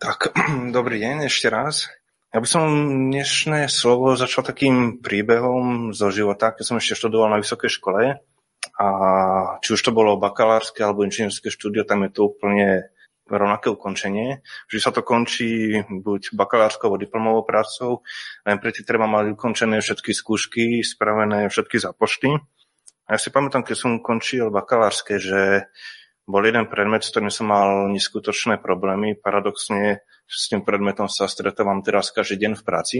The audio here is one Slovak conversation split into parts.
Tak, dobrý deň ešte raz. Ja by som dnešné slovo začal takým príbehom zo života, keď som ešte študoval na vysokej škole. A či už to bolo bakalárske alebo inžinierské štúdio, tam je to úplne rovnaké ukončenie. Vždy sa to končí buď bakalárskou alebo diplomovou prácou, len predtým treba mať ukončené všetky skúšky, spravené všetky zápočty. A ja si pamätám, keď som končil bakalárske, že bol jeden predmet, s ktorým som mal neskutočné problémy. Paradoxne s tým predmetom sa stretávam teraz každý deň v práci.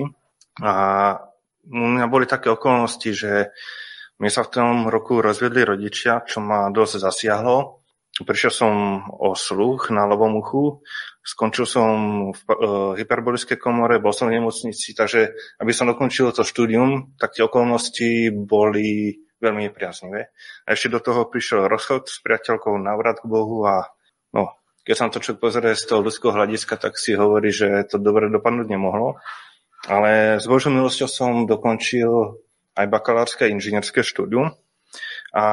A u mňa boli také okolnosti, že mi sa v tom roku rozvedli rodičia, čo ma dosť zasiahlo. Prišiel som o sluch na ľavom uchu, skončil som v e, hyperbolickej komore, bol som v nemocnici, takže aby som dokončil to štúdium, tak tie okolnosti boli veľmi nepriaznivé. A ešte do toho prišiel rozchod s priateľkou, návrat k Bohu a no, keď sa to človek pozrie z toho ľudského hľadiska, tak si hovorí, že to dobre dopadnúť nemohlo. Ale s Božou milosťou som dokončil aj bakalárske a inžinierské štúdium. A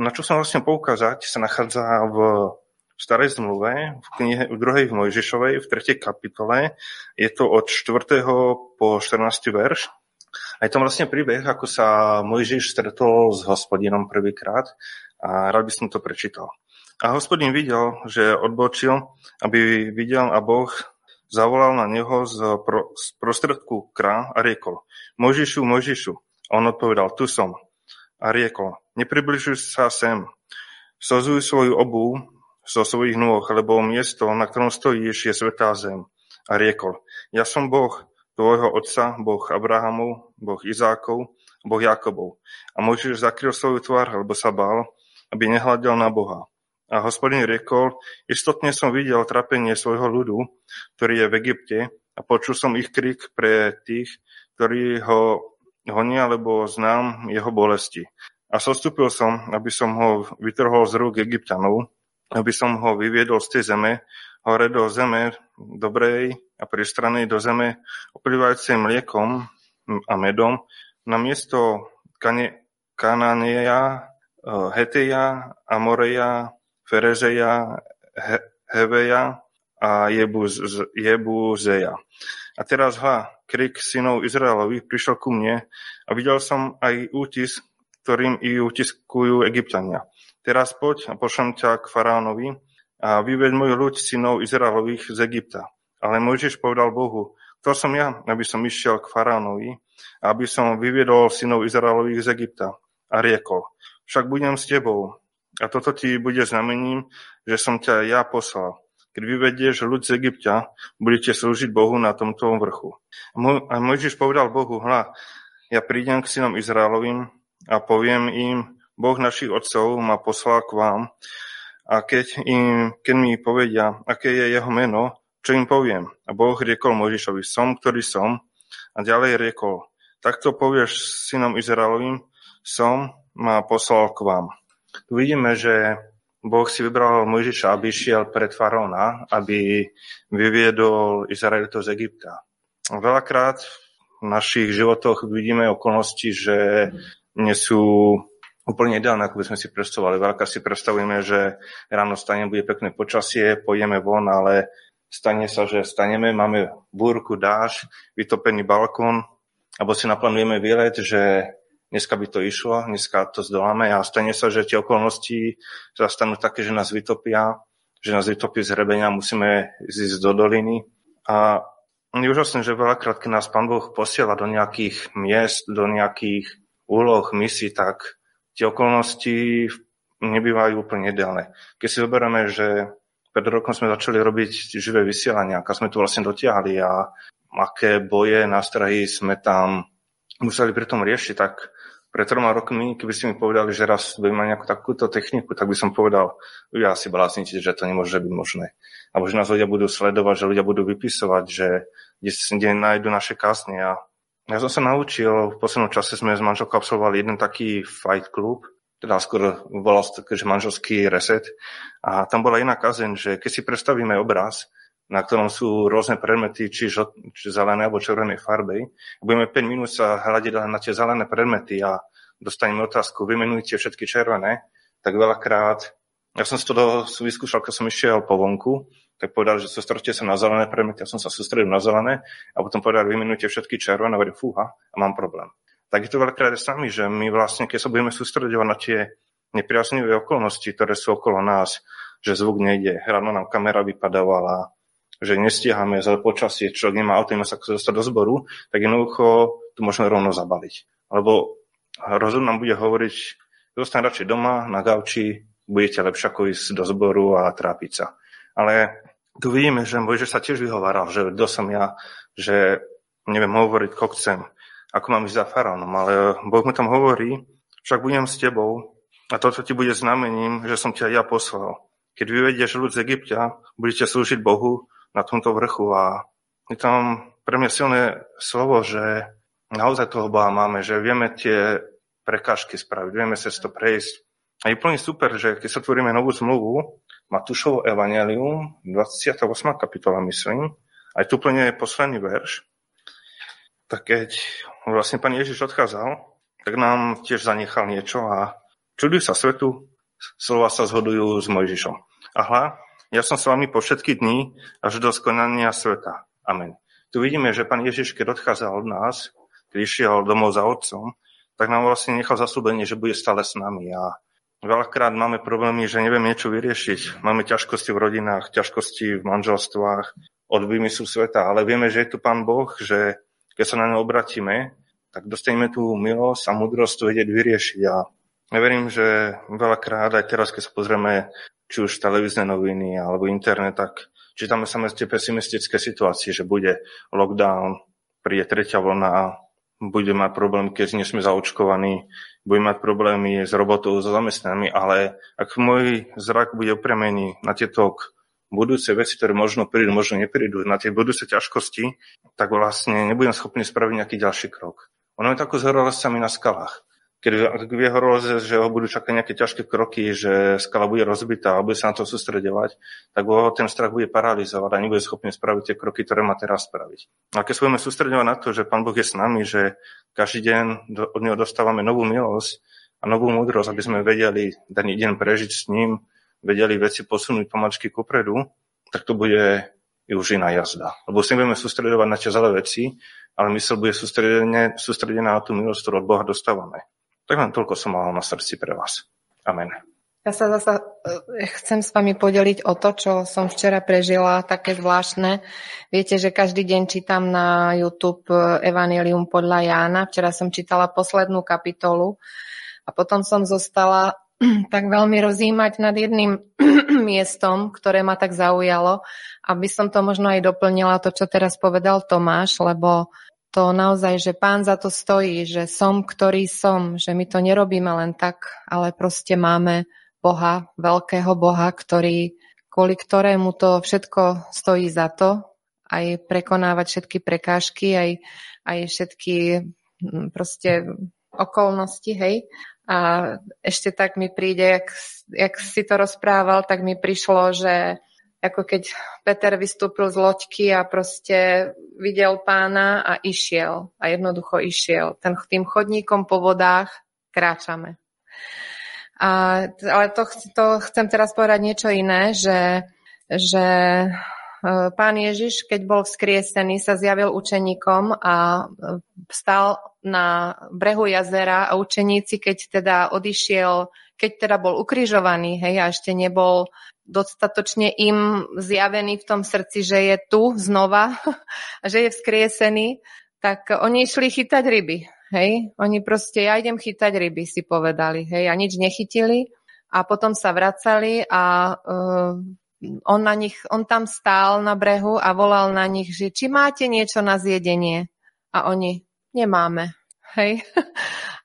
na čo som vlastne poukázať, sa nachádza v starej zmluve, v knihe v druhej v Mojžišovej, v tretej kapitole. Je to od 4. po 14. verš. A je tam vlastne príbeh, ako sa Mojžiš stretol s hospodinom prvýkrát a rád by som to prečítal. A hospodin videl, že odbočil, aby videl a Boh zavolal na neho z, pro, z prostredku krá a riekol Mojžišu, Mojžišu. A on odpovedal, tu som. A riekol, nepribližuj sa sem, sozuj svoju obu zo svojich nôh, lebo miesto, na ktorom stojíš, je svetá zem. A riekol, ja som Boh, tvojho otca, Boh Abrahamov, Boh Izákov, Boh Jakobov. A Mojžiš zakryl svoju tvár, lebo sa bál, aby nehľadel na Boha. A hospodin riekol, istotne som videl trapenie svojho ľudu, ktorý je v Egypte, a počul som ich krik pre tých, ktorí ho honia, lebo znám jeho bolesti. A zostúpil som, aby som ho vytrhol z rúk Egyptianov, aby som ho vyviedol z tej zeme, hore do zeme dobrej a pristranej do zeme oplývajúcej mliekom a medom, na miesto Kane, Kananeja, e, Heteja, Amoreja, Ferezeja, He, Heveja a Jebuz, Jebuzeja. A teraz hľa, krik synov Izraelovi prišiel ku mne a videl som aj útis, ktorým i utiskujú Egyptiania. Teraz poď a pošlem ťa k faraónovi a vyveď môj ľuď synov Izraelových z Egypta. Ale Mojžiš povedal Bohu, kto som ja, aby som išiel k faraónovi, aby som vyviedol synov Izraelových z Egypta. A riekol, však budem s tebou. A toto ti bude znamením, že som ťa ja poslal. Keď vyvedieš ľud z Egypta, budete slúžiť Bohu na tomto vrchu. A Mojžiš povedal Bohu, hľa, ja prídem k synom Izraelovým a poviem im, Boh našich otcov ma poslal k vám. A keď, im, keď mi povedia, aké je jeho meno, čo im poviem? A Boh riekol Mojžišovi, som, ktorý som. A ďalej riekol, takto povieš synom Izraelovým, som ma poslal k vám. Tu vidíme, že Boh si vybral Mojžiša, aby šiel pred faraóna, aby vyviedol Izraelitov z Egypta. Veľakrát v našich životoch vidíme okolnosti, že nie sú úplne ideálne, ako by sme si predstavovali. Veľká si predstavujeme, že ráno stane, bude pekné počasie, pôjdeme von, ale stane sa, že staneme, máme búrku, dáž, vytopený balkón, alebo si naplánujeme výlet, že dneska by to išlo, dneska to zdoláme a stane sa, že tie okolnosti sa stanú také, že nás vytopia, že nás vytopí z hrebenia, musíme ísť do doliny. A je úžasné, že veľakrát, keď nás Pán Boh posiela do nejakých miest, do nejakých úloh, misií, tak tie okolnosti nebývajú úplne ideálne. Keď si zoberieme, že pred rokom sme začali robiť živé vysielania, ako sme tu vlastne dotiahli a aké boje, nástrahy sme tam museli pri tom riešiť, tak pred troma rokmi, keby ste mi povedali, že raz budeme mať nejakú takúto techniku, tak by som povedal, ja si bláznite, že to nemôže byť možné. Alebo že nás ľudia budú sledovať, že ľudia budú vypisovať, že kde nájdu naše kásne. A ja som sa naučil, v poslednom čase sme s manželkou absolvovali jeden taký fight klub, teda skôr volal sa že manželský reset. A tam bola iná kazeň, že keď si predstavíme obraz, na ktorom sú rôzne predmety, či, žo, či zelené alebo červenej farby. Budeme 5 minút sa hľadiť na tie zelené predmety a dostaneme otázku, vymenujte všetky červené, tak veľakrát, ja som si to do, vyskúšal, keď som išiel po vonku, tak povedal, že sústredte sa na zelené predmety, ja som sa sústredil na zelené a potom povedal, vymenujte všetky červené, hovorím, fúha, a mám problém. Tak je to veľakrát s nami, že my vlastne, keď sa budeme sústredovať na tie nepriaznivé okolnosti, ktoré sú okolo nás, že zvuk nejde, ráno nám kamera vypadávala, že nestíhame za počasie, človek nemá auto, sa dostať do zboru, tak jednoducho to môžeme rovno zabaliť. Lebo rozum nám bude hovoriť, zostaň radšej doma, na gauči, budete lepšie ako ísť do zboru a trápiť sa. Ale tu vidíme, že Mojžiš sa tiež vyhováral, že kto som ja, že neviem hovoriť, ko chcem, ako mám ísť za faraónom, ale Boh mi tam hovorí, však budem s tebou a toto ti bude znamením, že som ťa ja poslal. Keď vyvedieš ľud z Egyptia, budete slúžiť Bohu na tomto vrchu a je tam pre mňa silné slovo, že naozaj toho Boha máme, že vieme tie prekážky spraviť, vieme sa to prejsť. A je plne super, že keď sa tvoríme novú zmluvu, Matúšovo Evangelium, 28. kapitola, myslím, aj tu plne je posledný verš, tak keď vlastne pán Ježiš odchádzal, tak nám tiež zanechal niečo a čudujú sa svetu, slova sa zhodujú s Mojžišom. Aha, ja som s vami po všetky dní až do skonania sveta. Amen. Tu vidíme, že pán Ježiš, keď odchádzal od nás, keď išiel domov za otcom, tak nám vlastne nechal zaslúbenie, že bude stále s nami. A Veľakrát máme problémy, že nevieme niečo vyriešiť. Máme ťažkosti v rodinách, ťažkosti v manželstvách, od vymyslu sveta, ale vieme, že je tu Pán Boh, že keď sa na ňo obratíme, tak dostaneme tú milosť a múdrosť vedieť vyriešiť. A ja verím, že veľakrát aj teraz, keď sa pozrieme či už televízne noviny alebo internet, tak čítame sa tie pesimistické situácie, že bude lockdown, príde tretia vlna, bude mať problém, keď nie sme zaočkovaní, budem mať problémy s robotou, so zamestnanými, ale ak môj zrak bude upremený na tieto budúce veci, ktoré možno prídu, možno neprídu, na tie budúce ťažkosti, tak vlastne nebudem schopný spraviť nejaký ďalší krok. Ono je tako s horolezcami na skalách keď vie horolezec, že ho budú čakať nejaké ťažké kroky, že skala bude rozbitá a bude sa na to sústredovať, tak ho ten strach bude paralizovať a nebude schopný spraviť tie kroky, ktoré má teraz spraviť. A keď sa budeme sústredovať na to, že Pán Boh je s nami, že každý deň od Neho dostávame novú milosť a novú múdrosť, aby sme vedeli daný deň prežiť s ním, vedeli veci posunúť pomačky kupredu, tak to bude už iná jazda. Lebo si nebudeme sústredovať na zlé veci, ale mysl bude sústredená na tú milosť, ktorú od Boha dostávame. Tak len toľko som mal na srdci pre vás. Amen. Ja sa zasa eh, chcem s vami podeliť o to, čo som včera prežila, také zvláštne. Viete, že každý deň čítam na YouTube eh, Evangelium podľa Jána. Včera som čítala poslednú kapitolu a potom som zostala tak veľmi rozímať nad jedným miestom, ktoré ma tak zaujalo, aby som to možno aj doplnila to, čo teraz povedal Tomáš, lebo to naozaj, že pán za to stojí, že som, ktorý som, že my to nerobíme len tak, ale proste máme Boha, veľkého Boha, ktorý, kvôli ktorému to všetko stojí za to, aj prekonávať všetky prekážky, aj, aj všetky hm, proste okolnosti, hej. A ešte tak mi príde, jak, jak si to rozprával, tak mi prišlo, že ako keď Peter vystúpil z loďky a proste videl pána a išiel. A jednoducho išiel. Ten, tým chodníkom po vodách kráčame. A, ale to, to chcem teraz povedať niečo iné, že, že e, pán Ježiš, keď bol vzkriesený, sa zjavil učeníkom a e, stal na brehu jazera a učeníci, keď teda odišiel, keď teda bol ukrižovaný, hej, a ešte nebol dostatočne im zjavený v tom srdci, že je tu znova a že je vzkriesený, tak oni išli chytať ryby. Hej? Oni proste, ja idem chytať ryby, si povedali. Hej? A nič nechytili a potom sa vracali a uh, on, na nich, on tam stál na brehu a volal na nich, že či máte niečo na zjedenie. A oni, nemáme. Hej?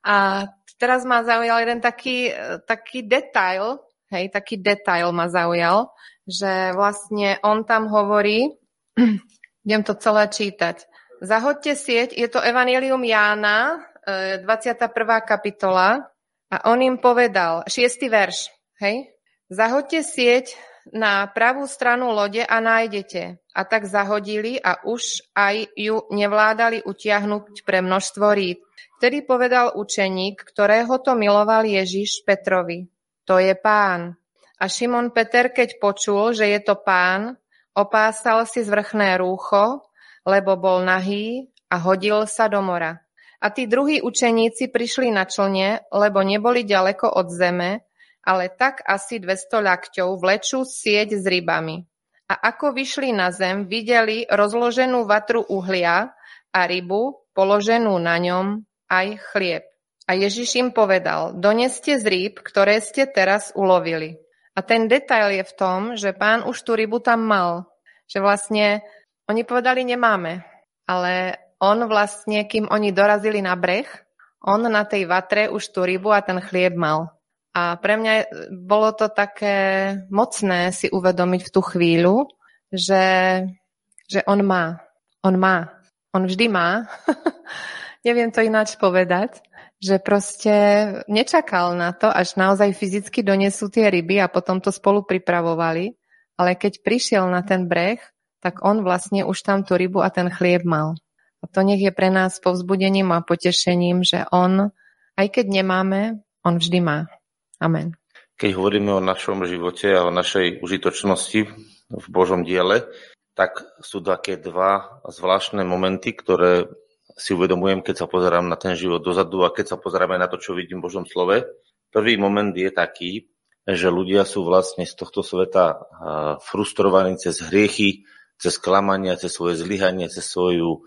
A teraz ma zaujal jeden taký, taký detail, Hej, taký detail ma zaujal, že vlastne on tam hovorí, idem to celé čítať. Zahoďte sieť, je to Evangelium Jána, 21. E, kapitola, a on im povedal, šiestý verš, hej, zahoďte sieť na pravú stranu lode a nájdete. A tak zahodili a už aj ju nevládali utiahnuť pre množstvo rýb. Vtedy povedal učeník, ktorého to miloval Ježiš Petrovi. To je pán. A Šimon Peter, keď počul, že je to pán, Opásal si zvrchné rúcho, lebo bol nahý a hodil sa do mora. A tí druhí učeníci prišli na člne, lebo neboli ďaleko od zeme, ale tak asi 200 ľakťov vlečú sieť s rybami. A ako vyšli na zem, videli rozloženú vatru uhlia a rybu, položenú na ňom, aj chlieb. A Ježiš im povedal, doneste z rýb, ktoré ste teraz ulovili. A ten detail je v tom, že pán už tú rybu tam mal. Že vlastne oni povedali nemáme, ale on vlastne, kým oni dorazili na breh, on na tej vatre už tú rybu a ten chlieb mal. A pre mňa bolo to také mocné si uvedomiť v tú chvíľu, že, že on má. On má. On vždy má. Neviem to ináč povedať že proste nečakal na to, až naozaj fyzicky donesú tie ryby a potom to spolu pripravovali, ale keď prišiel na ten breh, tak on vlastne už tam tú rybu a ten chlieb mal. A to nech je pre nás povzbudením a potešením, že on, aj keď nemáme, on vždy má. Amen. Keď hovoríme o našom živote a o našej užitočnosti v Božom diele, tak sú také dva zvláštne momenty, ktoré si uvedomujem, keď sa pozerám na ten život dozadu a keď sa pozeráme na to, čo vidím v Božom slove. Prvý moment je taký, že ľudia sú vlastne z tohto sveta frustrovaní cez hriechy, cez klamania, cez svoje zlyhanie, cez svoju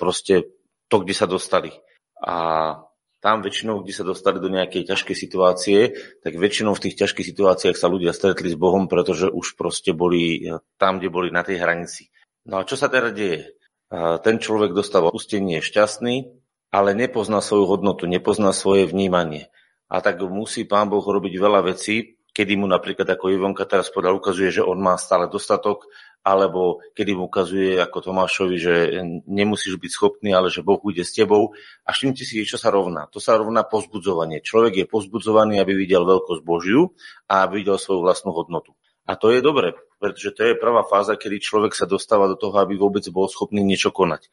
proste to, kde sa dostali. A tam väčšinou, kde sa dostali do nejakej ťažkej situácie, tak väčšinou v tých ťažkých situáciách sa ľudia stretli s Bohom, pretože už proste boli tam, kde boli na tej hranici. No a čo sa teraz deje? ten človek dostáva odpustenie, je šťastný, ale nepozná svoju hodnotu, nepozná svoje vnímanie. A tak musí pán Boh robiť veľa vecí, kedy mu napríklad, ako Ivonka teraz povedal, ukazuje, že on má stále dostatok, alebo kedy mu ukazuje ako Tomášovi, že nemusíš byť schopný, ale že Boh bude s tebou. A všimnite si, čo sa rovná. To sa rovná pozbudzovanie. Človek je pozbudzovaný, aby videl veľkosť Božiu a aby videl svoju vlastnú hodnotu. A to je dobre, pretože to je prvá fáza, kedy človek sa dostáva do toho, aby vôbec bol schopný niečo konať.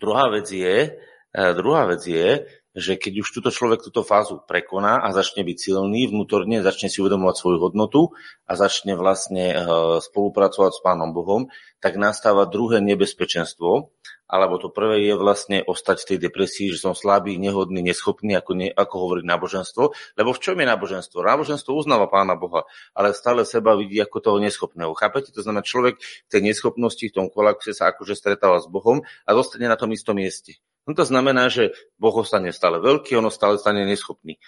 Druhá vec je, e, druhá vec je že keď už túto človek túto fázu prekoná a začne byť silný vnútorne, začne si uvedomovať svoju hodnotu a začne vlastne e, spolupracovať s Pánom Bohom, tak nastáva druhé nebezpečenstvo, alebo to prvé je vlastne ostať v tej depresii, že som slabý, nehodný, neschopný, ako, ne, ako hovorí náboženstvo. Lebo v čom je náboženstvo? Náboženstvo uznáva Pána Boha, ale stále seba vidí ako toho neschopného. Chápete? To znamená, človek v tej neschopnosti, v tom kolakse sa akože stretáva s Bohom a zostane na tom istom mieste. No to znamená, že Boh ostane stále veľký, on stále stane neschopný.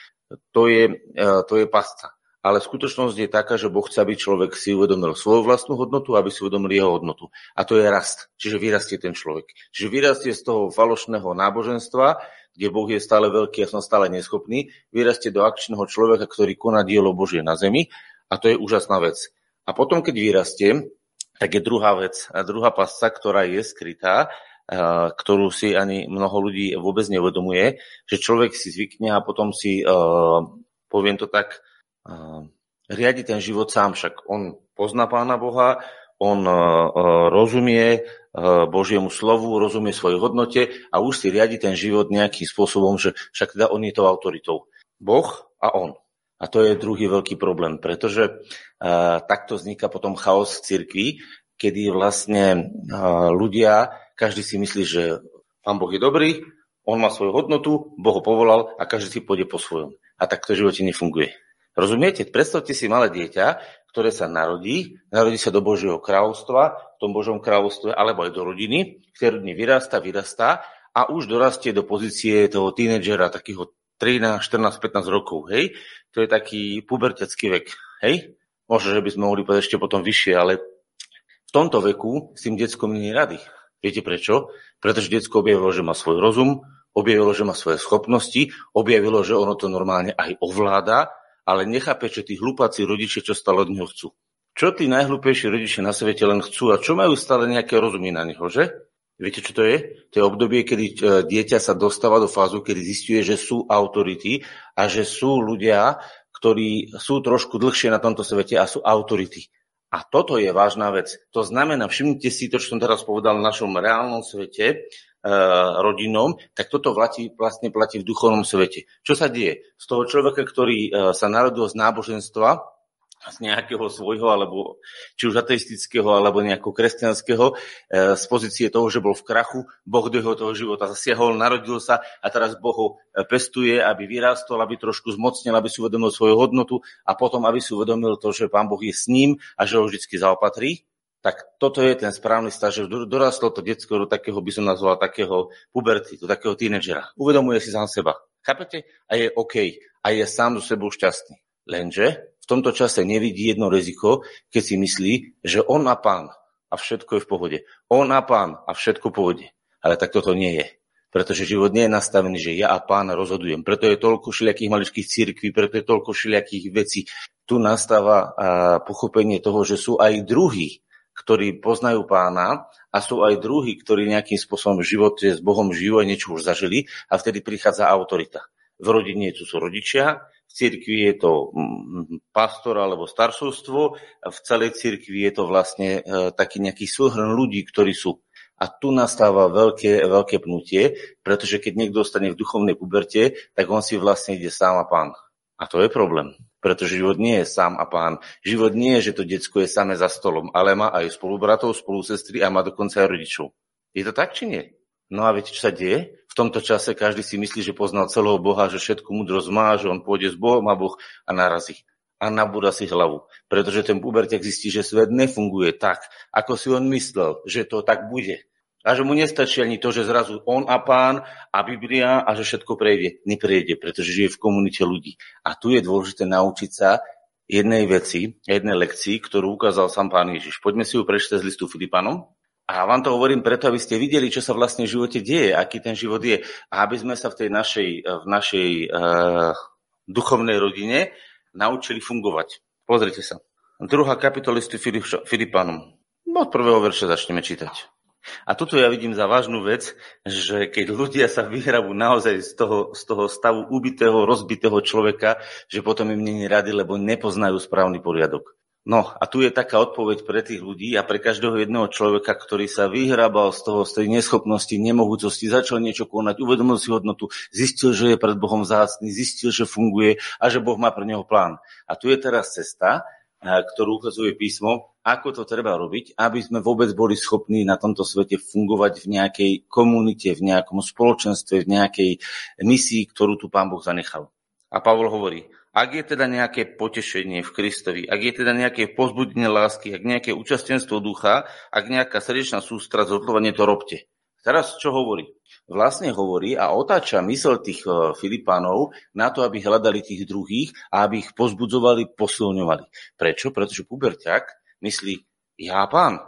To je, e, to je pasca. Ale skutočnosť je taká, že Boh chce, aby človek si uvedomil svoju vlastnú hodnotu, aby si uvedomil jeho hodnotu. A to je rast. Čiže vyrastie ten človek. Čiže vyrastie z toho falošného náboženstva, kde Boh je stále veľký a som stále neschopný, vyrastie do akčného človeka, ktorý koná dielo Božie na zemi. A to je úžasná vec. A potom, keď vyrastie, tak je druhá vec, a druhá pasca, ktorá je skrytá, ktorú si ani mnoho ľudí vôbec neuvedomuje, že človek si zvykne a potom si, poviem to tak, riadi ten život sám, však on pozná Pána Boha, on rozumie Božiemu slovu, rozumie svojej hodnote a už si riadi ten život nejakým spôsobom, že však teda on je to autoritou. Boh a on. A to je druhý veľký problém, pretože takto vzniká potom chaos v cirkvi, kedy vlastne ľudia každý si myslí, že pán Boh je dobrý, on má svoju hodnotu, Boh ho povolal a každý si pôjde po svojom. A tak to v živote nefunguje. Rozumiete? Predstavte si malé dieťa, ktoré sa narodí, narodí sa do Božieho kráľovstva, v tom Božom kráľovstve, alebo aj do rodiny, v tej rodine vyrastá, vyrastá a už dorastie do pozície toho tínedžera, takého 13, 14, 15 rokov, hej? To je taký pubertecký vek, hej? Možno, že by sme mohli povedať ešte potom vyššie, ale v tomto veku s tým detskom nie je rady. Viete prečo? Pretože detsko objavilo, že má svoj rozum, objavilo, že má svoje schopnosti, objavilo, že ono to normálne aj ovláda, ale nechápe, čo tí hlupáci rodičia, čo stále od neho chcú. Čo tí najhlúpejší rodičia na svete len chcú a čo majú stále nejaké rozumy na neho, že? Viete, čo to je? To je obdobie, kedy e, dieťa sa dostáva do fázu, kedy zistuje, že sú autority a že sú ľudia, ktorí sú trošku dlhšie na tomto svete a sú autority. A toto je vážna vec. To znamená, všimnite si to, čo som teraz povedal v našom reálnom svete, e, rodinom, tak toto platí, vlastne platí v duchovnom svete. Čo sa deje? Z toho človeka, ktorý e, sa narodil z náboženstva, z nejakého svojho, alebo či už ateistického, alebo nejakého kresťanského, e, z pozície toho, že bol v krachu, Boh do jeho toho života zasiahol, narodil sa a teraz Boh ho e, pestuje, aby vyrástol, aby trošku zmocnil, aby si uvedomil svoju hodnotu a potom, aby si uvedomil to, že Pán Boh je s ním a že ho vždy zaopatrí. Tak toto je ten správny stav, že dorastlo to detsko do takého, by som nazval, takého puberty, do takého tínedžera. Uvedomuje si sám seba. Chápete? A je OK. A je sám do sebou šťastný. Lenže tomto čase nevidí jedno riziko, keď si myslí, že on má pán a všetko je v pohode. On má pán a všetko v pohode. Ale tak toto nie je. Pretože život nie je nastavený, že ja a pán rozhodujem. Preto je toľko všelijakých maličkých církví, preto je toľko všelijakých vecí. Tu nastáva pochopenie toho, že sú aj druhí, ktorí poznajú pána a sú aj druhí, ktorí nejakým spôsobom v živote s Bohom žijú a niečo už zažili a vtedy prichádza autorita. V rodine tu sú rodičia, v cirkvi je to mm, pastor alebo staršovstvo, v celej cirkvi je to vlastne e, taký nejaký súhrn ľudí, ktorí sú. A tu nastáva veľké, veľké pnutie, pretože keď niekto ostane v duchovnej puberte, tak on si vlastne ide sám a pán. A to je problém, pretože život nie je sám a pán. Život nie je, že to decko je samé za stolom, ale má aj spolubratov, spolusestry a má dokonca aj rodičov. Je to tak, či nie? No a viete, čo sa deje? Tomto čase každý si myslí, že poznal celého Boha, že všetku múdrosť má, že on pôjde s Bohom a Boh a narazí. A nabúda si hlavu. Pretože ten pubertek zistí, že svet nefunguje tak, ako si on myslel, že to tak bude. A že mu nestačí ani to, že zrazu on a pán a Biblia a že všetko prejde. Neprejde, pretože žije v komunite ľudí. A tu je dôležité naučiť sa jednej veci, jednej lekcii, ktorú ukázal sám pán Ježiš. Poďme si ju prečítať z listu Filipanom, a vám to hovorím preto, aby ste videli, čo sa vlastne v živote deje, aký ten život je. A aby sme sa v tej našej, v našej uh, duchovnej rodine naučili fungovať. Pozrite sa. Druhá kapitola listu Filipanom. Od prvého verša začneme čítať. A tuto ja vidím za vážnu vec, že keď ľudia sa vyhrabú naozaj z toho, z toho stavu ubitého, rozbitého človeka, že potom im není rady, lebo nepoznajú správny poriadok. No a tu je taká odpoveď pre tých ľudí a pre každého jedného človeka, ktorý sa vyhrabal z toho, z tej neschopnosti, nemohúcosti, začal niečo konať, uvedomil si hodnotu, zistil, že je pred Bohom zácný, zistil, že funguje a že Boh má pre neho plán. A tu je teraz cesta, ktorú ukazuje písmo, ako to treba robiť, aby sme vôbec boli schopní na tomto svete fungovať v nejakej komunite, v nejakom spoločenstve, v nejakej misii, ktorú tu Pán Boh zanechal. A Pavol hovorí, ak je teda nejaké potešenie v Kristovi, ak je teda nejaké pozbudenie lásky, ak nejaké účastenstvo ducha, ak nejaká srdečná sústra, zhodlovanie, to robte. Teraz čo hovorí? Vlastne hovorí a otáča mysel tých e, Filipánov na to, aby hľadali tých druhých a aby ich pozbudzovali, posilňovali. Prečo? Pretože puberťak myslí, ja pán,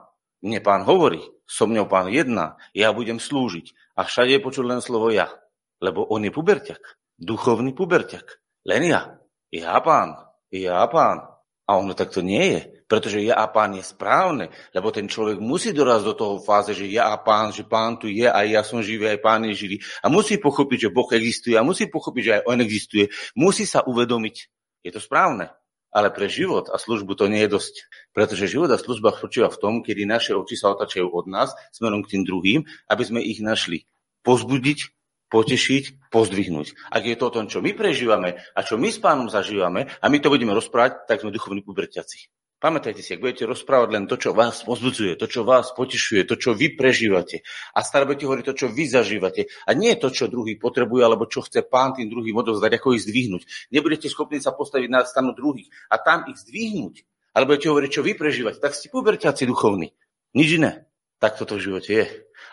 mne pán hovorí, so mňou pán jedná, ja budem slúžiť. A všade je počuť len slovo ja. Lebo on je puberťak, duchovný puberťak. Len ja. Ja pán, ja pán. A ono takto nie je, pretože ja a pán je správne, lebo ten človek musí dorazť do toho fáze, že ja a pán, že pán tu je, aj ja som živý, aj pán je živý. A musí pochopiť, že Boh existuje a musí pochopiť, že aj on existuje. Musí sa uvedomiť, je to správne. Ale pre život a službu to nie je dosť. Pretože život a služba spočíva v tom, kedy naše oči sa otačajú od nás smerom k tým druhým, aby sme ich našli pozbudiť, potešiť, pozdvihnúť. Ak je to o tom, čo my prežívame a čo my s pánom zažívame a my to budeme rozprávať, tak sme duchovní puberťaci. Pamätajte si, ak budete rozprávať len to, čo vás pozbudzuje, to, čo vás potešuje, to, čo vy prežívate a stále budete hovoriť to, čo vy zažívate a nie to, čo druhý potrebuje alebo čo chce pán tým druhým odovzdať, ako ich zdvihnúť. Nebudete schopní sa postaviť na stanu druhých a tam ich zdvihnúť, alebo budete hovoriť, čo vy prežívate, tak ste puberťaci duchovní. Nič iné. Tak toto v živote je.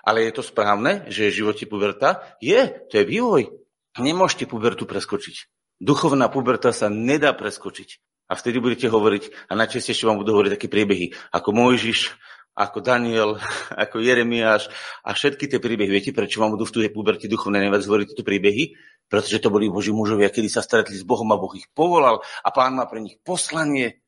Ale je to správne, že je v živote puberta? Je, to je vývoj. Nemôžete pubertu preskočiť. Duchovná puberta sa nedá preskočiť. A vtedy budete hovoriť, a najčastejšie vám budú hovoriť také príbehy, ako Mojžiš, ako Daniel, ako Jeremiáš a všetky tie príbehy. Viete, prečo vám budú v tej puberte duchovnej najviac hovoriť tieto príbehy? Pretože to boli Boží mužovia, kedy sa stretli s Bohom a Boh ich povolal a pán má pre nich poslanie.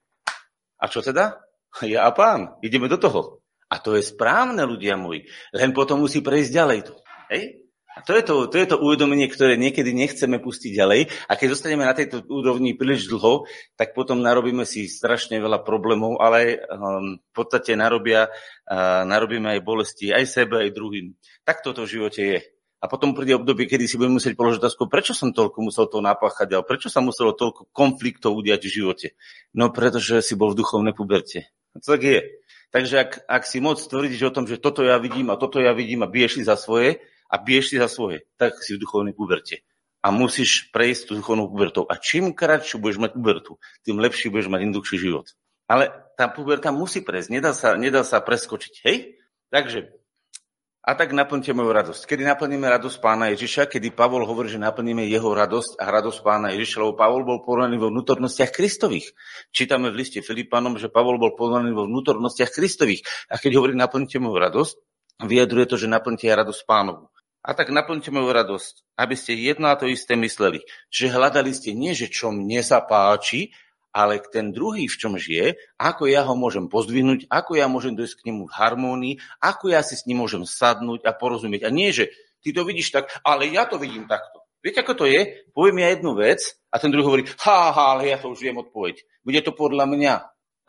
A čo teda? Ja a pán, ideme do toho. A to je správne, ľudia moji. Len potom musí prejsť ďalej to. Hej? A to je to, to je to uvedomenie, ktoré niekedy nechceme pustiť ďalej. A keď zostaneme na tejto úrovni príliš dlho, tak potom narobíme si strašne veľa problémov, ale um, v podstate narobia, uh, narobíme aj bolesti aj sebe, aj druhým. Tak toto v živote je. A potom príde obdobie, kedy si budeme musieť položiť otázku, prečo som toľko musel to napáchať, ale prečo sa muselo toľko konfliktov udiať v živote? No pretože si bol v duchovnej puberte. A to tak je. Takže ak, ak si moc tvrdíš o tom, že toto ja vidím a toto ja vidím a biješ si za svoje a biješ si za svoje, tak si v duchovnej puberte. A musíš prejsť tú duchovnou pubertou. A čím kratšiu budeš mať pubertu, tým lepší budeš mať jednoduchší život. Ale tá puberta musí prejsť, nedá sa, nedá sa preskočiť. Hej? Takže a tak naplňte moju radosť. Kedy naplníme radosť pána Ježiša, kedy Pavol hovorí, že naplníme jeho radosť a radosť pána Ježiša, lebo Pavol bol porovnaný vo vnútornostiach Kristových. Čítame v liste Filipanom, že Pavol bol porovnaný vo vnútornostiach Kristových. A keď hovorí naplňte moju radosť, vyjadruje to, že naplňte aj radosť pánovu. A tak naplňte moju radosť, aby ste jedno a to isté mysleli. Že hľadali ste nie, že čo mne sa ale ten druhý v čom žije, ako ja ho môžem pozdvihnúť, ako ja môžem dojsť k nemu v harmónii, ako ja si s ním môžem sadnúť a porozumieť. A nie, že ty to vidíš tak, ale ja to vidím takto. Viete, ako to je? Poviem ja jednu vec a ten druhý hovorí, ha, ha, ale ja to už viem odpoveď. Bude to podľa mňa.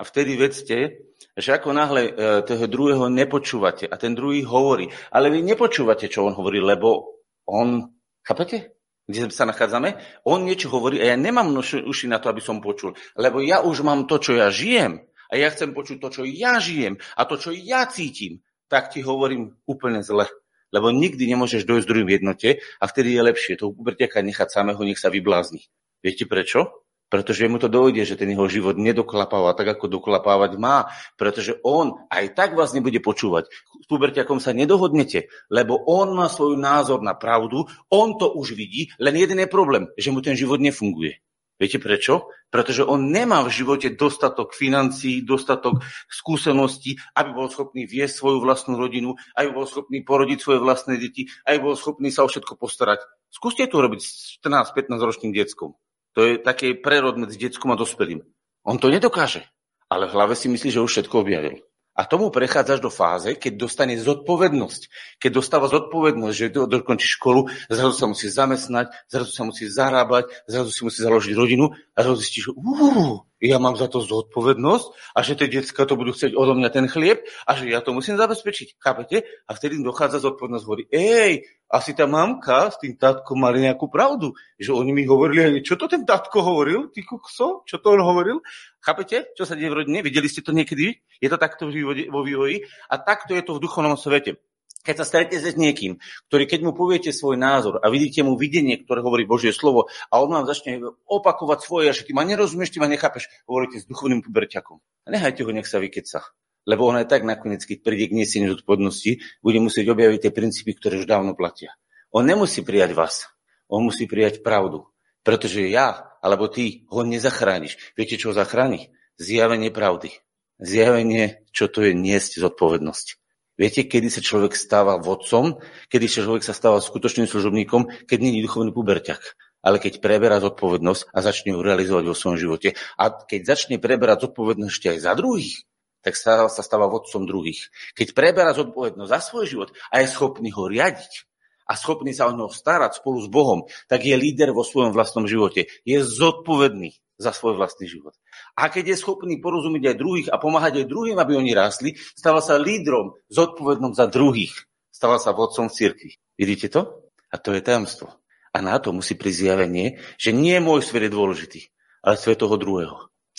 A vtedy vedzte, že ako náhle e, toho druhého nepočúvate a ten druhý hovorí, ale vy nepočúvate, čo on hovorí, lebo on, chápete? Kde sa nachádzame, on niečo hovorí a ja nemám uši na to, aby som počul, lebo ja už mám to, čo ja žijem a ja chcem počuť to, čo ja žijem a to, čo ja cítim, tak ti hovorím úplne zle. Lebo nikdy nemôžeš dojsť druhým jednote a vtedy je lepšie toho pubertiaka nechať samého, nech sa vyblázni. Viete prečo? Pretože mu to dojde, že ten jeho život nedoklapáva tak, ako doklapávať má, pretože on aj tak vás nebude počúvať. S pubertiakom sa nedohodnete, lebo on má svoj názor na pravdu, on to už vidí, len jeden je problém, že mu ten život nefunguje. Viete prečo? Pretože on nemá v živote dostatok financií, dostatok skúseností, aby bol schopný viesť svoju vlastnú rodinu, aby bol schopný porodiť svoje vlastné deti, aby bol schopný sa o všetko postarať. Skúste to robiť s 14-15 ročným detskom. To je taký prerod medzi detskom a dospelým. On to nedokáže, ale v hlave si myslí, že už všetko objavil. A tomu prechádzaš do fáze, keď dostane zodpovednosť. Keď dostáva zodpovednosť, že dokončí školu, zrazu sa musí zamestnať, zrazu sa musí zarábať, zrazu si musí založiť rodinu a zrazu zistí, že uh, ja mám za to zodpovednosť a že tie detská to budú chcieť odo mňa ten chlieb a že ja to musím zabezpečiť. Chápete? A vtedy dochádza zodpovednosť, hovorí, ej, asi tá mamka s tým tatkom mali nejakú pravdu. Že oni mi hovorili, čo to ten tatko hovoril, ty kukso, čo to on hovoril? Chápete, čo sa deje v rodine? Videli ste to niekedy? Je to takto vo vývoji? A takto je to v duchovnom svete. Keď sa stretnete s niekým, ktorý keď mu poviete svoj názor a vidíte mu videnie, ktoré hovorí Božie slovo a on vám začne opakovať svoje, že ty ma nerozumieš, ty ma nechápeš, hovoríte s duchovným puberťakom. Nechajte ho, nech sa vykeca. Lebo on aj tak nakoniec, keď príde k neseniu zodpovednosti, bude musieť objaviť tie princípy, ktoré už dávno platia. On nemusí prijať vás. On musí prijať pravdu. Pretože ja, alebo ty, ho nezachrániš. Viete, čo ho zachráni? Zjavenie pravdy. Zjavenie, čo to je niesť zodpovednosť. Viete, kedy sa človek stáva vodcom, kedy sa človek sa stáva skutočným služobníkom, keď nie je duchovný puberťak, ale keď preberá zodpovednosť a začne ju realizovať vo svojom živote. A keď začne preberať zodpovednosť ešte aj za druhých, tak sa, sa stáva vodcom druhých. Keď preberá zodpovednosť za svoj život a je schopný ho riadiť a schopný sa o neho starať spolu s Bohom, tak je líder vo svojom vlastnom živote. Je zodpovedný za svoj vlastný život. A keď je schopný porozumieť aj druhých a pomáhať aj druhým, aby oni rástli, stáva sa lídrom zodpovednom za druhých. Stáva sa vodcom v cirkvi. Vidíte to? A to je tajomstvo. A na to musí prísť zjavenie, že nie môj svet je dôležitý, ale svet toho druhého.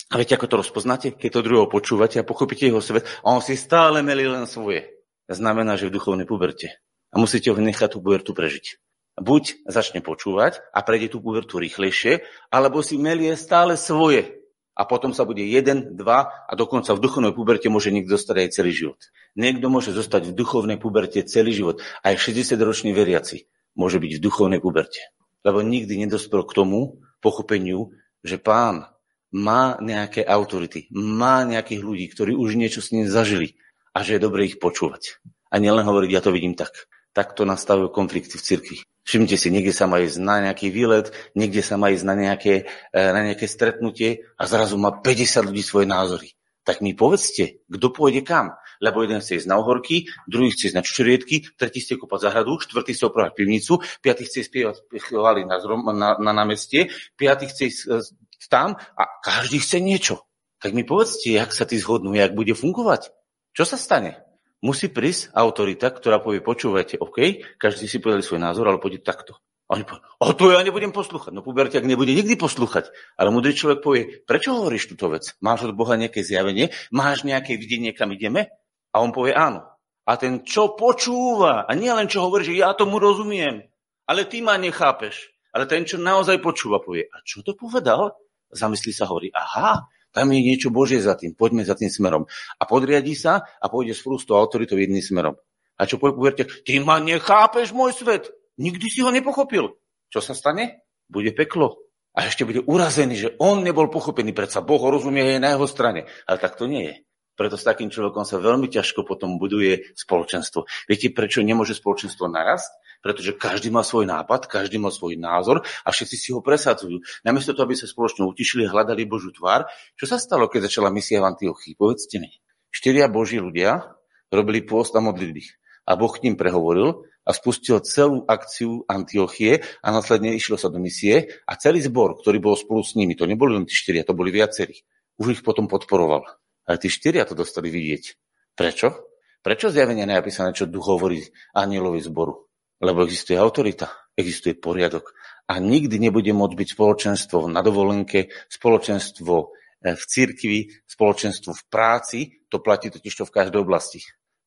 A viete, ako to rozpoznáte? Keď to druhého počúvate a pochopíte jeho svet a on si stále melí len svoje. Znamená, že v duchovnej puberte. A musíte ho nechať tú pubertu prežiť buď začne počúvať a prejde tú pubertu rýchlejšie, alebo si melie stále svoje. A potom sa bude jeden, dva a dokonca v duchovnej puberte môže niekto zostať aj celý život. Niekto môže zostať v duchovnej puberte celý život. Aj 60-ročný veriaci môže byť v duchovnej puberte. Lebo nikdy nedospel k tomu pochopeniu, že pán má nejaké autority, má nejakých ľudí, ktorí už niečo s ním zažili a že je dobre ich počúvať. A nielen hovoriť, ja to vidím tak. Takto nastavujú konflikty v cirkvi. Všimnite si, niekde sa má ísť na nejaký výlet, niekde sa má ísť na nejaké, e, na nejaké stretnutie a zrazu má 50 ľudí svoje názory. Tak mi povedzte, kto pôjde kam. Lebo jeden chce ísť na ohorky, druhý chce ísť na čučorietky, tretí chce kopať zahradu, štvrtý chce opravať pivnicu, piatý chce spievať chvály na, na, na námestie, piatý chce ísť e, tam a každý chce niečo. Tak mi povedzte, jak sa ty zhodnú, jak bude fungovať. Čo sa stane? Musí prísť autorita, ktorá povie, počúvajte, OK, každý si povedali svoj názor, ale poďte takto. A oni povedali, o to ja nebudem poslúchať. No pubertiak nebude nikdy poslúchať. Ale mudrý človek povie, prečo hovoríš túto vec? Máš od Boha nejaké zjavenie? Máš nejaké videnie, kam ideme? A on povie áno. A ten, čo počúva, a nie len čo hovorí, že ja tomu rozumiem, ale ty ma nechápeš. Ale ten, čo naozaj počúva, povie, a čo to povedal? Zamyslí sa, hovorí, aha, tam je niečo Božie za tým, poďme za tým smerom. A podriadí sa a pôjde s tou autoritou jedným smerom. A čo poviete, ty ma nechápeš, môj svet, nikdy si ho nepochopil. Čo sa stane? Bude peklo. A ešte bude urazený, že on nebol pochopený, predsa Boh rozumie aj na jeho strane. Ale tak to nie je. Preto s takým človekom sa veľmi ťažko potom buduje spoločenstvo. Viete, prečo nemôže spoločenstvo narast? Pretože každý má svoj nápad, každý má svoj názor a všetci si ho presadzujú. Namiesto toho, aby sa spoločne utišili hľadali Božú tvár, čo sa stalo, keď začala misia v Antiochii? Povedzte mi. Štyria Boží ľudia robili pôst a modlili. A Boh k ním prehovoril a spustil celú akciu Antiochie a následne išlo sa do misie a celý zbor, ktorý bol spolu s nimi, to neboli len tí štyria, to boli viacerí, už ich potom podporoval. Ale tí štyria to dostali vidieť. Prečo? Prečo zjavenie je napísané, čo duch hovorí anielovi zboru? Lebo existuje autorita, existuje poriadok a nikdy nebude môcť byť spoločenstvo na dovolenke, spoločenstvo eh, v cirkvi, spoločenstvo v práci, to platí totiž to v každej oblasti.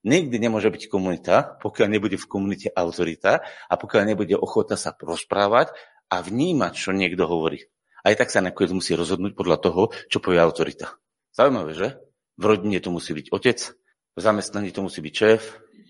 Nikdy nemôže byť komunita, pokiaľ nebude v komunite autorita a pokiaľ nebude ochota sa rozprávať a vnímať, čo niekto hovorí. Aj tak sa nakoniec musí rozhodnúť podľa toho, čo povie autorita. Zaujímavé, že? V rodine to musí byť otec, v zamestnaní to musí byť šéf,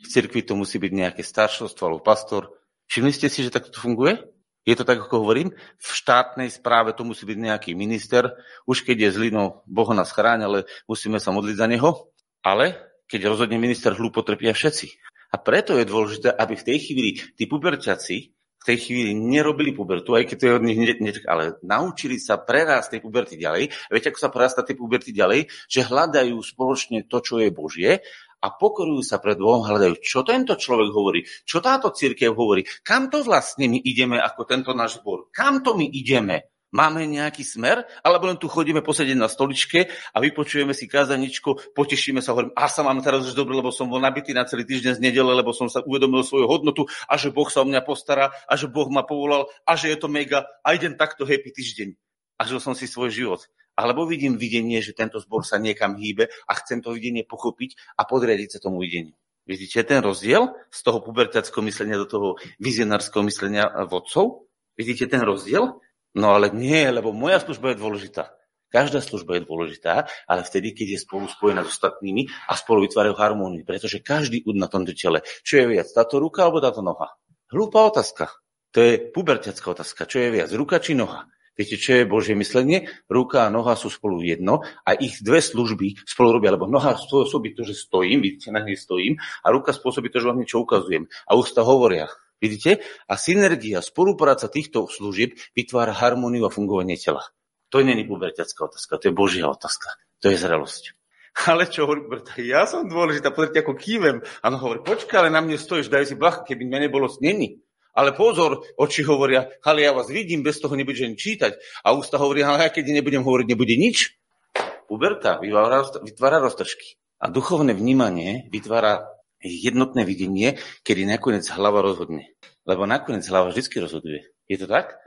v cirkvi to musí byť nejaké staršovstvo alebo pastor. Všimli ste si, že takto to funguje? Je to tak, ako hovorím? V štátnej správe to musí byť nejaký minister. Už keď je zlý, no Boh nás chráň, ale musíme sa modliť za neho. Ale keď rozhodne minister hlúpo, trpia všetci. A preto je dôležité, aby v tej chvíli tí puberťaci v tej chvíli nerobili pubertu, aj keď to je od nich nečak, ale naučili sa prerásť tej puberty ďalej. Viete, ako sa prerastá tej puberty ďalej? Že hľadajú spoločne to, čo je Božie a pokorujú sa pred Bohom, hľadajú, čo tento človek hovorí, čo táto církev hovorí, kam to vlastne my ideme ako tento náš zbor, kam to my ideme. Máme nejaký smer? Alebo len tu chodíme posedieť na stoličke a vypočujeme si kázaničko, potešíme sa, hovorím, a sa mám teraz už dobre, lebo som bol nabitý na celý týždeň z nedele, lebo som sa uvedomil svoju hodnotu a že Boh sa o mňa postará a že Boh ma povolal a že je to mega a idem takto happy týždeň. A žil som si svoj život. Alebo vidím videnie, že tento zbor sa niekam hýbe a chcem to videnie pochopiť a podriadiť sa tomu videniu. Vidíte ten rozdiel z toho pubertáckého myslenia do toho vizionárskeho myslenia vodcov? Vidíte ten rozdiel? No ale nie, lebo moja služba je dôležitá. Každá služba je dôležitá, ale vtedy, keď je spolu spojená s ostatnými a spolu vytvárajú harmóniu, pretože každý úd na tomto tele, čo je viac, táto ruka alebo táto noha? Hlúpa otázka. To je pubertiacká otázka. Čo je viac, ruka či noha? Viete, čo je Božie myslenie? Ruka a noha sú spolu jedno a ich dve služby spolu robia, lebo noha spôsobí to, že stojím, vidíte, na nej stojím, a ruka spôsobí to, že vám niečo ukazujem. A ústa hovoria. Vidíte? A synergia, spolupráca týchto služieb vytvára harmóniu a fungovanie tela. To nie je pubertiacká otázka, to je Božia otázka. To je zrelosť. Ale čo hovorí Berta, ja som dôležitá, pozrite, ako kývem. A on hovorí, počkaj, ale na mne stojíš, daj si blach, keby mne nebolo snení. Ale pozor, oči hovoria, ale ja vás vidím, bez toho nebudem čítať. A ústa hovoria, ale ja keď nebudem hovoriť, nebude nič. Puberta vytvára, roztržky. A duchovné vnímanie vytvára jednotné videnie, kedy nakoniec hlava rozhodne. Lebo nakoniec hlava vždy rozhoduje. Je to tak?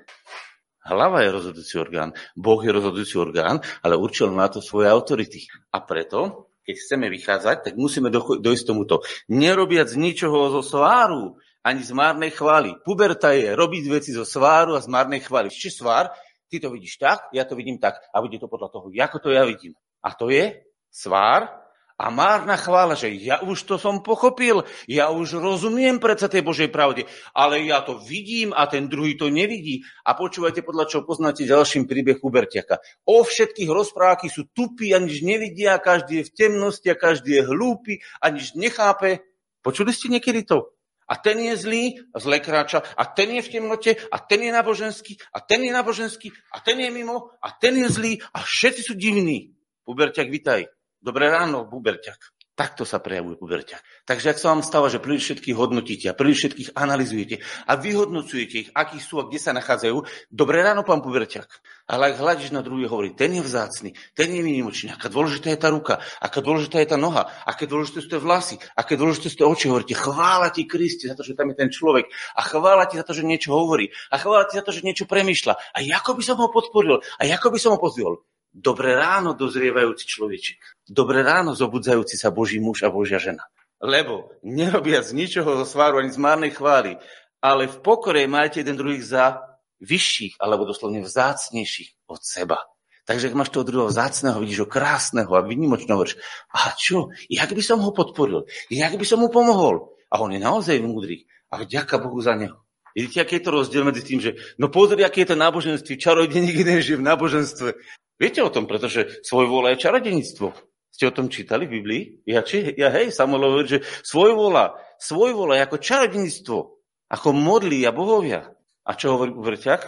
Hlava je rozhodujúci orgán, Boh je rozhodujúci orgán, ale určil na to svoje autority. A preto, keď chceme vychádzať, tak musíme dojsť tomuto. Nerobiac ničoho zo sváru, ani z márnej chvály. Puberta je robiť veci zo sváru a z márnej chvály. Či svár, ty to vidíš tak, ja to vidím tak. A bude to podľa toho, ako to ja vidím. A to je svár a márna chvála, že ja už to som pochopil, ja už rozumiem predsa tej Božej pravde, ale ja to vidím a ten druhý to nevidí. A počúvajte, podľa čo poznáte ďalším príbeh Hubertiaka. O všetkých rozprávky sú tupí a nič nevidia, každý je v temnosti a každý je hlúpy a nechápe. Počuli ste niekedy to? A ten je zlý, zle kráča, a ten je v temnote, a ten je naboženský, a ten je naboženský, a ten je mimo, a ten je zlý, a všetci sú divní. Hubertiak, vitaj. Dobré ráno, Buberťak. Takto sa prejavuje puberťak. Takže ak sa vám stáva, že príliš všetkých hodnotíte a príliš všetkých analizujete a vyhodnocujete ich, akí sú a kde sa nachádzajú, dobré ráno, pán puberťak. Ale ak hľadíš na druhý, hovorí, ten je vzácny, ten je výnimočný, aká dôležitá je tá ruka, aká dôležitá je tá noha, aké dôležité sú tie vlasy, aké dôležité sú tie oči, hovoríte, chvála ti Kristi za to, že tam je ten človek a chvála ti za to, že niečo hovorí a chvála ti za to, že niečo premýšľa. A ako by som ho podporil a ako by som ho pozdvihol. Dobré ráno, dozrievajúci človečik. Dobré ráno, zobudzajúci sa Boží muž a Božia žena. Lebo nerobia z ničoho zo sváru ani z márnej chvály, ale v pokore majte jeden druhých za vyšších, alebo doslovne vzácnejších od seba. Takže ak máš toho druhého vzácného, vidíš ho krásneho a vynimočného, hovoríš, a čo, jak by som ho podporil, jak by som mu pomohol. A on je naozaj múdry. A vďaka Bohu za neho. Vidíte, aký je to rozdiel medzi tým, že no pozri, aké je to náboženstvo, čarodejník jeden žije v náboženstve Viete o tom, pretože svojvola je čarodenictvo. Ste o tom čítali v Biblii? Ja, či, ja hej, Samuel hovorí, že svojvola, svojvola je ako čarodenictvo, ako modlí a bohovia. A čo hovorí Uvrťak?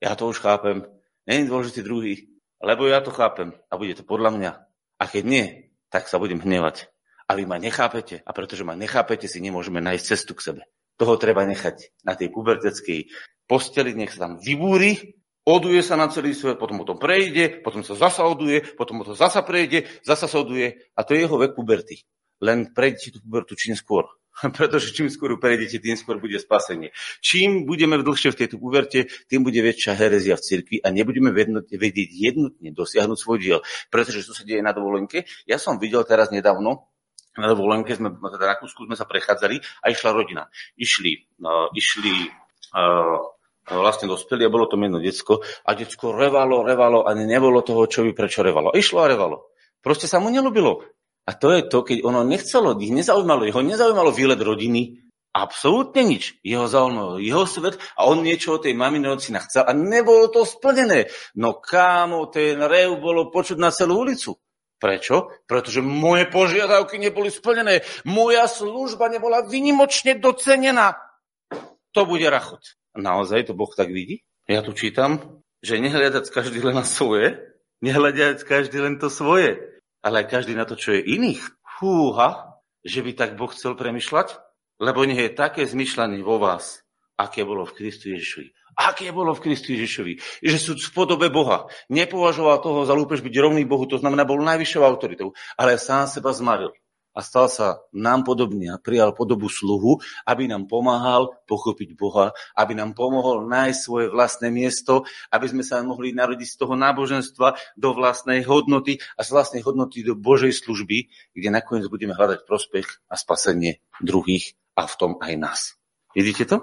Ja to už chápem. Není dôležitý druhý, lebo ja to chápem a bude to podľa mňa. A keď nie, tak sa budem hnevať. A vy ma nechápete a pretože ma nechápete, si nemôžeme nájsť cestu k sebe. Toho treba nechať na tej puberteckej posteli, nech sa tam vybúri oduje sa na celý svet, potom o tom prejde, potom sa zasa oduje, potom o to zasa prejde, zasa sa oduje a to je jeho vek puberty. Len prejdete tú pubertu čím skôr. Pretože čím skôr prejdete, tým skôr bude spasenie. Čím budeme dlhšie v tejto puberte, tým bude väčšia herezia v cirkvi a nebudeme vedieť jednotne dosiahnuť svoj diel. Pretože čo sa deje na dovolenke? Ja som videl teraz nedávno, na dovolenke sme, teda na Rakúsku sme sa prechádzali a išla rodina. Išli, uh, išli uh, vlastne dospeli a bolo to jedno decko a decko revalo, revalo a nebolo toho, čo by prečo revalo. Išlo a revalo. Proste sa mu nelúbilo. A to je to, keď ono nechcelo, ich nezaujímalo, jeho nezaujímalo výlet rodiny, absolútne nič. Jeho zaujímalo jeho svet a on niečo o tej maminoci chcel a nebolo to splnené. No kámo, ten rev bolo počuť na celú ulicu. Prečo? Pretože moje požiadavky neboli splnené. Moja služba nebola vynimočne docenená. To bude rachot. Naozaj to Boh tak vidí? Ja tu čítam, že nehľadať každý len na svoje, nehľadať každý len to svoje, ale aj každý na to, čo je iných. Fúha, že by tak Boh chcel premyšľať? Lebo nech je také zmyšľanie vo vás, aké bolo v Kristu Ježišovi. Aké bolo v Kristu Ježišovi? Že sú v podobe Boha. Nepovažoval toho za lúpež byť rovný Bohu, to znamená, bol najvyššou autoritou, ale sám seba zmaril a stal sa nám podobný a prijal podobu sluhu, aby nám pomáhal pochopiť Boha, aby nám pomohol nájsť svoje vlastné miesto, aby sme sa mohli narodiť z toho náboženstva do vlastnej hodnoty a z vlastnej hodnoty do Božej služby, kde nakoniec budeme hľadať prospech a spasenie druhých a v tom aj nás. Vidíte to?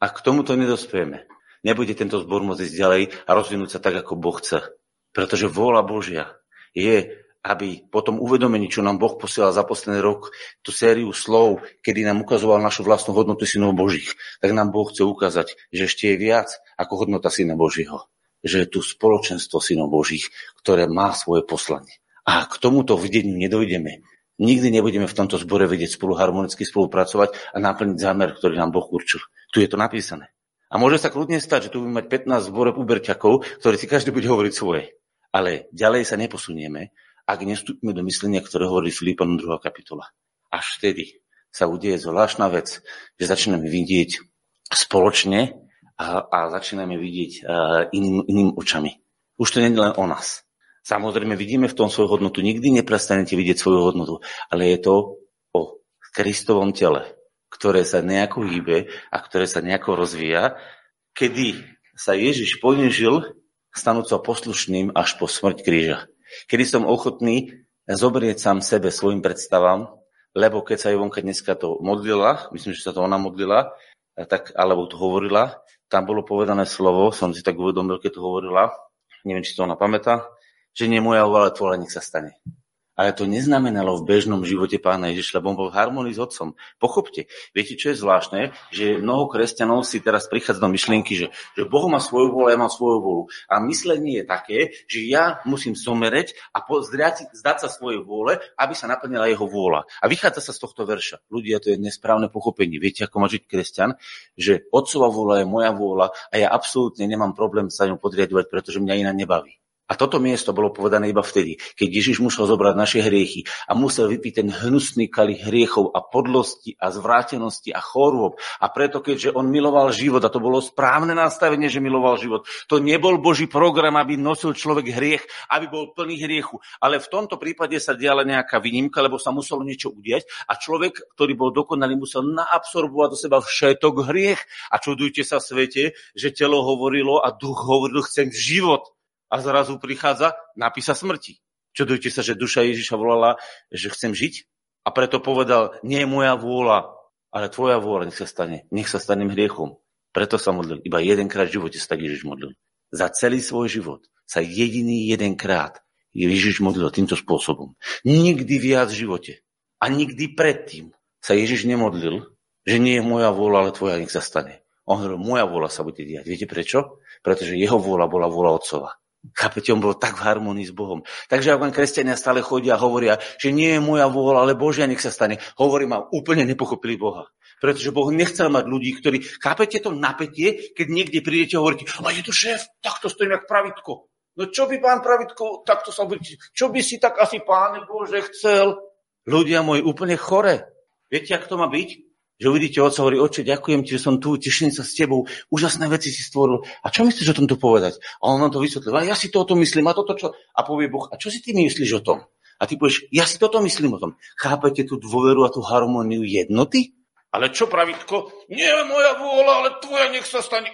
A k tomuto nedospieme. Nebude tento zbor môcť ísť ďalej a rozvinúť sa tak, ako Boh chce. Pretože vôľa Božia je aby po tom uvedomení, čo nám Boh posielal za posledný rok, tú sériu slov, kedy nám ukazoval našu vlastnú hodnotu synov Božích, tak nám Boh chce ukázať, že ešte je viac ako hodnota syna Božího. Že je tu spoločenstvo synov Božích, ktoré má svoje poslanie. A k tomuto videniu nedojdeme. Nikdy nebudeme v tomto zbore vedieť spolu harmonicky spolupracovať a naplniť zámer, ktorý nám Boh určil. Tu je to napísané. A môže sa kľudne stať, že tu budeme mať 15 zbore puberťakov, ktorí si každý bude hovoriť svoje. Ale ďalej sa neposunieme, ak nestúpime do myslenia, ktoré hovorí Filipanom 2. kapitola. Až vtedy sa udeje zvláštna vec, že začíname vidieť spoločne a, a začíname vidieť uh, iným, iným očami. Už to nie je len o nás. Samozrejme, vidíme v tom svoju hodnotu. Nikdy neprestanete vidieť svoju hodnotu, ale je to o Kristovom tele, ktoré sa nejako hýbe a ktoré sa nejako rozvíja, kedy sa Ježiš ponežil, stanúť sa poslušným až po smrť kríža kedy som ochotný zobrieť sám sebe svojim predstavám, lebo keď sa Ivonka dneska to modlila, myslím, že sa to ona modlila, tak, alebo to hovorila, tam bolo povedané slovo, som si tak uvedomil, keď to hovorila, neviem, či to ona pamätá, že nie moja ale tvoja nech sa stane. Ale to neznamenalo v bežnom živote pána Ježiša, lebo on bol v harmonii s otcom. Pochopte, viete, čo je zvláštne? Že mnoho kresťanov si teraz prichádza do myšlienky, že, že Boh má svoju vôľu, ja mám svoju vôľu. A myslenie je také, že ja musím somereť a zdať, zdať sa svojej vôle, aby sa naplnila jeho vôľa. A vychádza sa z tohto verša. Ľudia, to je nesprávne pochopenie. Viete, ako má žiť kresťan? Že otcova vôľa je moja vôľa a ja absolútne nemám problém sa ňou podriadovať, pretože mňa iná nebaví. A toto miesto bolo povedané iba vtedy, keď Ježiš musel zobrať naše hriechy a musel vypiť ten hnusný kali hriechov a podlosti a zvrátenosti a chorôb. A preto, keďže on miloval život, a to bolo správne nastavenie, že miloval život, to nebol Boží program, aby nosil človek hriech, aby bol plný hriechu. Ale v tomto prípade sa diala nejaká výnimka, lebo sa muselo niečo udiať a človek, ktorý bol dokonalý, musel naabsorbovať do seba všetok hriech. A čudujte sa svete, že telo hovorilo a duch hovoril, chcem život a zrazu prichádza napísa smrti. Čudujte sa, že duša Ježiša volala, že chcem žiť a preto povedal, nie je moja vôľa, ale tvoja vôľa nech sa stane. Nech sa stanem hriechom. Preto sa modlil. Iba jedenkrát v živote sa tak Ježiš modlil. Za celý svoj život sa jediný jedenkrát Ježiš modlil týmto spôsobom. Nikdy viac v živote a nikdy predtým sa Ježiš nemodlil, že nie je moja vôľa, ale tvoja nech sa stane. On hovoril, moja vôľa sa bude diať. Viete prečo? Pretože jeho vôľa bola vôľa Otcova. Chápete, on bol tak v harmonii s Bohom. Takže ak len kresťania stále chodia a hovoria, že nie je moja vôľa, ale Božia nech sa stane, hovorím a úplne nepochopili Boha. Pretože Boh nechcel mať ľudí, ktorí, chápete to napätie, keď niekde prídete a hovoríte, a je to šéf, takto stojím jak pravitko. No čo by pán pravitko, takto sa budete, čo by si tak asi pán Bože chcel? Ľudia moji, úplne chore. Viete, ak to má byť? Že uvidíte oca, hovorí, oče, ďakujem ti, že som tu, teším sa s tebou, úžasné veci si stvoril. A čo myslíš o tomto povedať? A on nám to vysvetlil. A ja si to o tom myslím, a toto čo? A povie Boh, a čo si ty myslíš o tom? A ty povieš, ja si toto myslím o tom. Chápete tú dôveru a tú harmóniu jednoty? Ale čo pravitko? Nie moja vôľa, ale tvoja nech sa stane.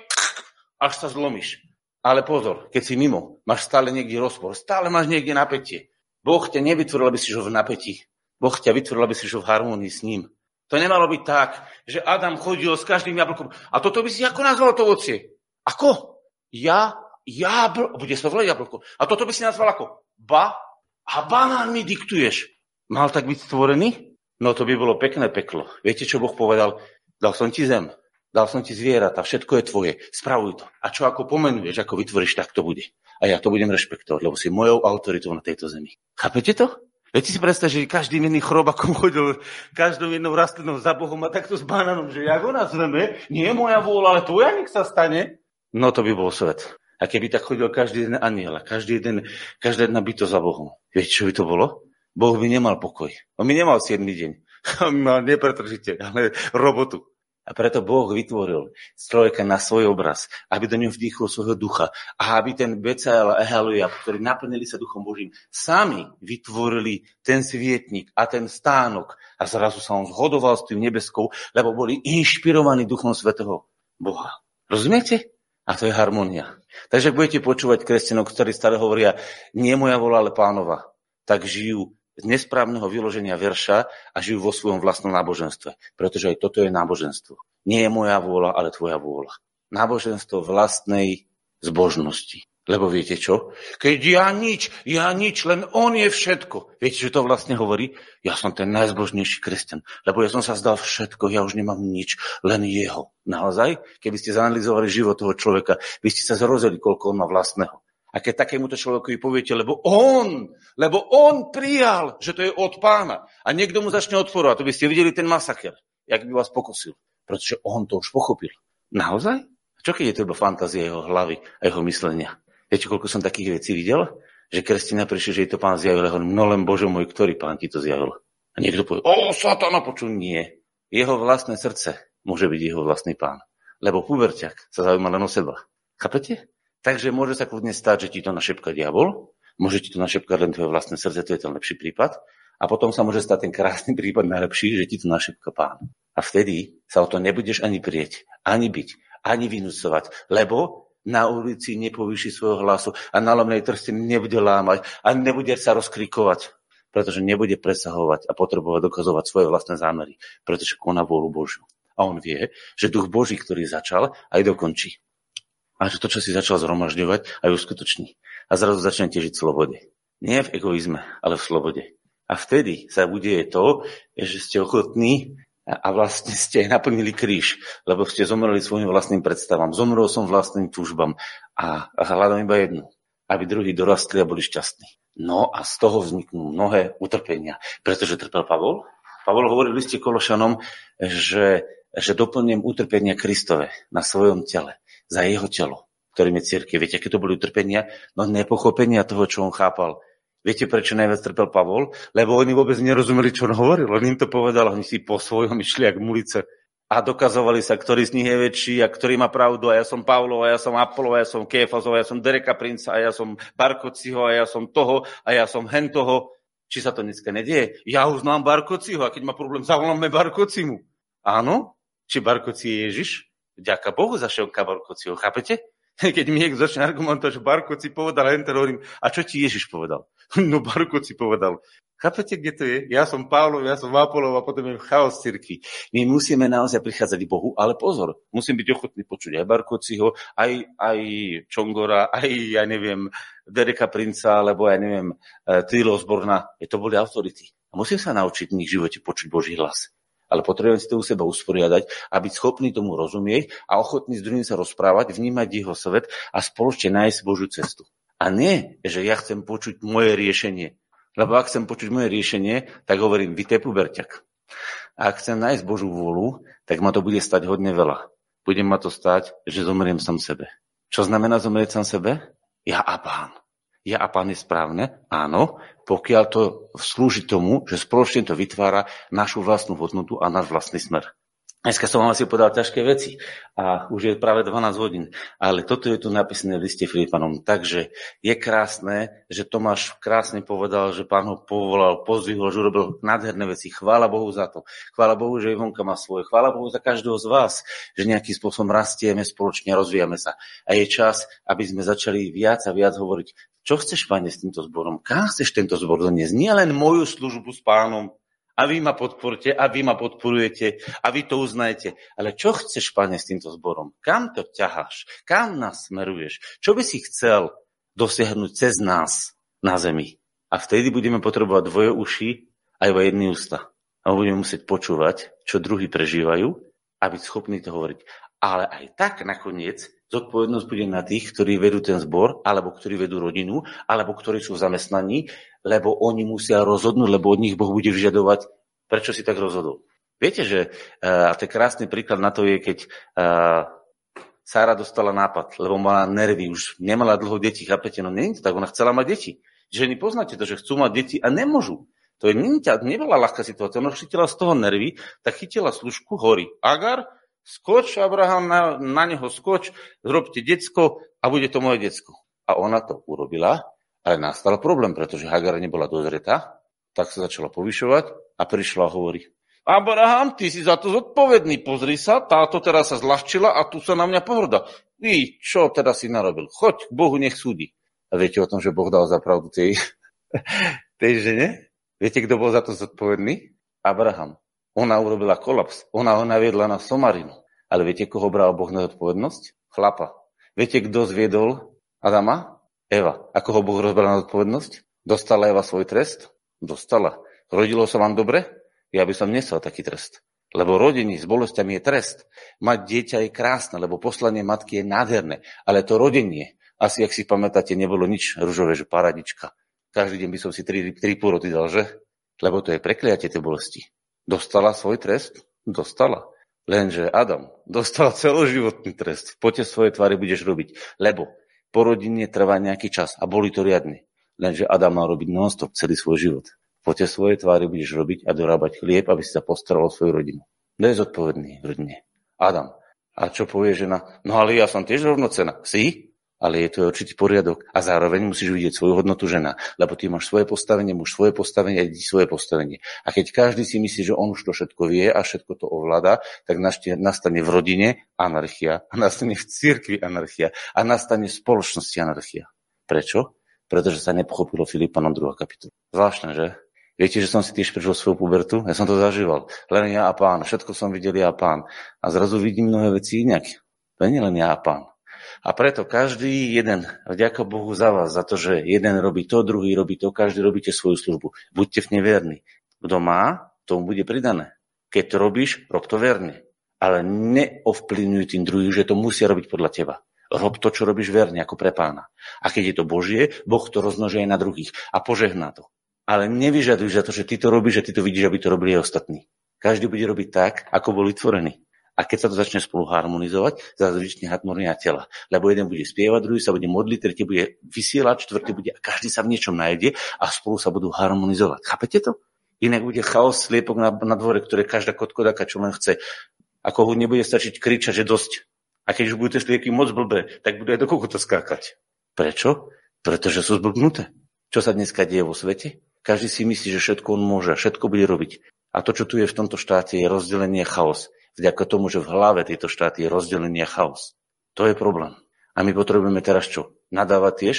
Až sa zlomíš. Ale pozor, keď si mimo, máš stále niekde rozpor, stále máš niekde napätie. Boh ťa nevytvoril, aby si žil v napätí. Boh ťa vytvoril, aby si žil v harmónii s ním. To nemalo byť tak, že Adam chodil s každým jablkom. A toto by si ako nazval to ovocie? Ako? Ja, jabl... Bude sa volať jablko. A toto by si nazval ako? Ba? A banán mi diktuješ. Mal tak byť stvorený? No to by bolo pekné peklo. Viete, čo Boh povedal? Dal som ti zem, dal som ti zvieratá, všetko je tvoje, spravuj to. A čo ako pomenuješ, ako vytvoríš, tak to bude. A ja to budem rešpektovať, lebo si mojou autoritou na tejto zemi. Chápete to? Viete si predstaviť, že každým jedným chrobakom chodil, každou jednou rastlinou za Bohom a takto s banánom, že jak ho nazveme, nie je moja vôľa, ale tvoja nech sa stane. No to by bol svet. A keby tak chodil každý jeden aniel, každý jeden, každá jedna byto za Bohom. Viete, čo by to bolo? Boh by nemal pokoj. On by nemal 7 deň. On mal nepretržite, ale robotu. A preto Boh vytvoril človeka na svoj obraz, aby do ňom vdýchol svojho ducha a aby ten Becael a Ehaluja, ktorí naplnili sa duchom Božím, sami vytvorili ten svietnik a ten stánok a zrazu sa on zhodoval s tým nebeskou, lebo boli inšpirovaní duchom svetého Boha. Rozumiete? A to je harmonia. Takže ak budete počúvať kresťanov, ktorí stále hovoria, nie moja vola, ale pánova, tak žijú z nesprávneho vyloženia verša a žijú vo svojom vlastnom náboženstve. Pretože aj toto je náboženstvo. Nie je moja vôľa, ale tvoja vôľa. Náboženstvo vlastnej zbožnosti. Lebo viete čo? Keď ja nič, ja nič, len on je všetko. Viete, čo to vlastne hovorí? Ja som ten najzbožnejší kresťan, lebo ja som sa zdal všetko, ja už nemám nič, len jeho. Naozaj? Keby ste zanalizovali život toho človeka, by ste sa zrozili, koľko on má vlastného. A keď takémuto človeku poviete, lebo on, lebo on prijal, že to je od pána a niekto mu začne odporovať, to by ste videli ten masaker, jak by vás pokosil. Pretože on to už pochopil. Naozaj? Čo keď je to fantázia jeho hlavy a jeho myslenia? Viete, koľko som takých vecí videl? Že kresťania prišli, že je to pán zjavil. Ja no len Bože môj, ktorý pán ti to zjavil? A niekto povie, o, satana, počul, nie. Jeho vlastné srdce môže byť jeho vlastný pán. Lebo puberťak sa zaujíma len o seba. Chápete? Takže môže sa kľudne stať, že ti to našepka diabol, môže ti to našepkať len tvoje vlastné srdce, to je ten lepší prípad. A potom sa môže stať ten krásny prípad najlepší, že ti to našepka pán. A vtedy sa o to nebudeš ani prieť, ani byť, ani vynúcovať, lebo na ulici nepovýši svojho hlasu a na lomnej trste nebude lámať a nebude sa rozkrikovať, pretože nebude presahovať a potrebovať dokazovať svoje vlastné zámery, pretože koná vôľu Božiu. A on vie, že duch Boží, ktorý začal, aj dokončí a že to, čo si začal zhromažďovať, aj uskutoční. A zrazu začne težiť v slobode. Nie v egoizme, ale v slobode. A vtedy sa bude to, že ste ochotní a vlastne ste naplnili kríž, lebo ste zomreli svojim vlastným predstavám. Zomrel som vlastným túžbám a, a hľadám iba jednu, aby druhí dorastli a boli šťastní. No a z toho vzniknú mnohé utrpenia. Pretože trpel Pavol. Pavol hovoril v liste Kološanom, že, že doplním utrpenia Kristove na svojom tele za jeho telo. ktorým je církev. Viete, aké to boli utrpenia? No nepochopenia toho, čo on chápal. Viete, prečo najviac trpel Pavol? Lebo oni vôbec nerozumeli, čo on hovoril. On im to povedal, oni si po svojom išli jak mulice a dokazovali sa, ktorý z nich je väčší a ktorý má pravdu a ja som Pavlov a ja som Apollo a ja som Kéfazov a ja som Dereka Princa a ja som Barkociho a ja som toho a ja som hen toho. Či sa to dneska nedieje? Ja uznám Barkociho a keď má problém, zavoláme Barkocimu. Áno? Či Barkoci je Ježiš? Ďaká Bohu za šelka Barkociho, chápete? Keď mi niekto začne argumentovať, že Barkoci povedal, a hovorím, a čo ti Ježiš povedal? No Barkoci povedal, Chápete, kde to je? Ja som Pavlov, ja som Apolov a potom je chaos cirkvi. My musíme naozaj prichádzať k Bohu, ale pozor, musím byť ochotný počuť aj Barkociho, aj, aj Čongora, aj, ja neviem, Dereka Princa, alebo ja neviem, e, Trilo Zborna. Je to boli autority. A musím sa naučiť v nich živote počuť Boží hlas. Ale potrebujem si to u seba usporiadať a byť schopný tomu rozumieť a ochotný s druhým sa rozprávať, vnímať jeho svet a spoločne nájsť Božiu cestu. A nie, že ja chcem počuť moje riešenie, lebo ak chcem počuť moje riešenie, tak hovorím, vy tepu berťak. A ak chcem nájsť Božú vôľu, tak ma to bude stať hodne veľa. Bude ma to stať, že zomriem sam sebe. Čo znamená zomrieť sam sebe? Ja a pán. Ja a pán je správne? Áno, pokiaľ to slúži tomu, že spoločne to vytvára našu vlastnú hodnotu a náš vlastný smer. Dneska som vám asi povedal ťažké veci a už je práve 12 hodín, ale toto je tu napísané v liste Filipanom. Takže je krásne, že Tomáš krásne povedal, že pán ho povolal, pozdvihol, že urobil nádherné veci. Chvála Bohu za to. Chvála Bohu, že Ivonka má svoje. Chvála Bohu za každého z vás, že nejakým spôsobom rastieme spoločne, rozvíjame sa. A je čas, aby sme začali viac a viac hovoriť, čo chceš, pane, s týmto zborom? Kam chceš tento zbor doniesť? Nie len moju službu s pánom, a vy ma podporujete a vy ma podporujete a vy to uznajete. Ale čo chceš, pane, s týmto zborom? Kam to ťaháš? Kam nás smeruješ? Čo by si chcel dosiahnuť cez nás na zemi? A vtedy budeme potrebovať dvoje uši a iba jedný ústa. A budeme musieť počúvať, čo druhí prežívajú a byť schopní to hovoriť. Ale aj tak nakoniec zodpovednosť bude na tých, ktorí vedú ten zbor, alebo ktorí vedú rodinu, alebo ktorí sú zamestnaní, lebo oni musia rozhodnúť, lebo od nich Boh bude vyžadovať, prečo si tak rozhodol. Viete, že uh, a to krásny príklad na to je, keď uh, Sára dostala nápad, lebo mala nervy, už nemala dlho deti, chápete? No nie to tak, ona chcela mať deti. Ženy poznáte to, že chcú mať deti a nemôžu. To je, nebola ľahká situácia. Ona chytila z toho nervy, tak chytila služku, horí. Agar, skoč, Abraham, na, na neho skoč, zrobte decko a bude to moje decko. A ona to urobila, ale nastal problém, pretože Hagar nebola dozretá, tak sa začala povyšovať a prišla a hovorí, Abraham, ty si za to zodpovedný, pozri sa, táto teraz sa zľahčila a tu sa na mňa pohrda. Vy, čo teraz si narobil? Choď k Bohu, nech súdi. A viete o tom, že Boh dal za pravdu tej, tej žene? Viete, kto bol za to zodpovedný? Abraham. Ona urobila kolaps. Ona ho naviedla na Somarinu. Ale viete, koho bral Boh na zodpovednosť? Chlapa. Viete, kto zviedol Adama? Eva. Ako ho Boh rozbral na zodpovednosť? Dostala Eva svoj trest? Dostala. Rodilo sa vám dobre? Ja by som nesel taký trest. Lebo rodení s bolestiami je trest. Mať dieťa je krásne, lebo poslanie matky je nádherné. Ale to rodenie, asi ak si pamätáte, nebolo nič ružové, že paradička. Každý deň by som si tri, tri pôroty dal, že? Lebo to je prekliatie tej bolesti. Dostala svoj trest? Dostala. Lenže Adam dostal celoživotný trest. Po tie svoje tvary budeš robiť. Lebo po rodine trvá nejaký čas a boli to riadne. Lenže Adam mal robiť non-stop celý svoj život. Po tie svoje tvary budeš robiť a dorábať chlieb, aby si sa postaral o svoju rodinu. Kto je zodpovedný v rodine? Adam. A čo povie žena? No ale ja som tiež rovnocená. Si? Ale je to určitý poriadok a zároveň musíš vidieť svoju hodnotu žena, lebo ty máš svoje postavenie, muž svoje postavenie a svoje postavenie. A keď každý si myslí, že on už to všetko vie a všetko to ovláda, tak nastane v rodine anarchia a nastane v cirkvi anarchia a nastane v spoločnosti anarchia. Prečo? Pretože sa nepochopilo Filipanom 2. kapitola. Zvláštne, že? Viete, že som si tiež prežil svoju pubertu? Ja som to zažíval. Len ja a pán. Všetko som videl ja a pán. A zrazu vidím mnohé veci inak. To nie len ja a pán. A preto každý jeden, vďaka Bohu za vás, za to, že jeden robí to, druhý robí to, každý robíte svoju službu. Buďte v nej verní. Kto má, tomu bude pridané. Keď to robíš, rob to verne. Ale neovplyvňuj tým druhým, že to musia robiť podľa teba. Rob to, čo robíš verne, ako pre pána. A keď je to Božie, Boh to roznoží aj na druhých a požehná to. Ale nevyžaduj za to, že ty to robíš, že ty to vidíš, aby to robili aj ostatní. Každý bude robiť tak, ako bol vytvorený. A keď sa to začne spolu harmonizovať, zase vyčne harmonia tela. Lebo jeden bude spievať, druhý sa bude modliť, tretí bude vysielať, štvrtý bude a každý sa v niečom nájde a spolu sa budú harmonizovať. Chápete to? Inak bude chaos sliepok na, na dvore, ktoré každá kotkodaka čo len chce. Ako ho nebude stačiť kričať, že dosť. A keď už budete slieky moc blbé, tak bude aj do to skákať. Prečo? Pretože sú zblbnuté. Čo sa dneska deje vo svete? Každý si myslí, že všetko on môže, všetko bude robiť. A to, čo tu je v tomto štáte, je rozdelenie chaos vďaka tomu, že v hlave tejto štáty je rozdelenie a chaos. To je problém. A my potrebujeme teraz čo? Nadávať tiež?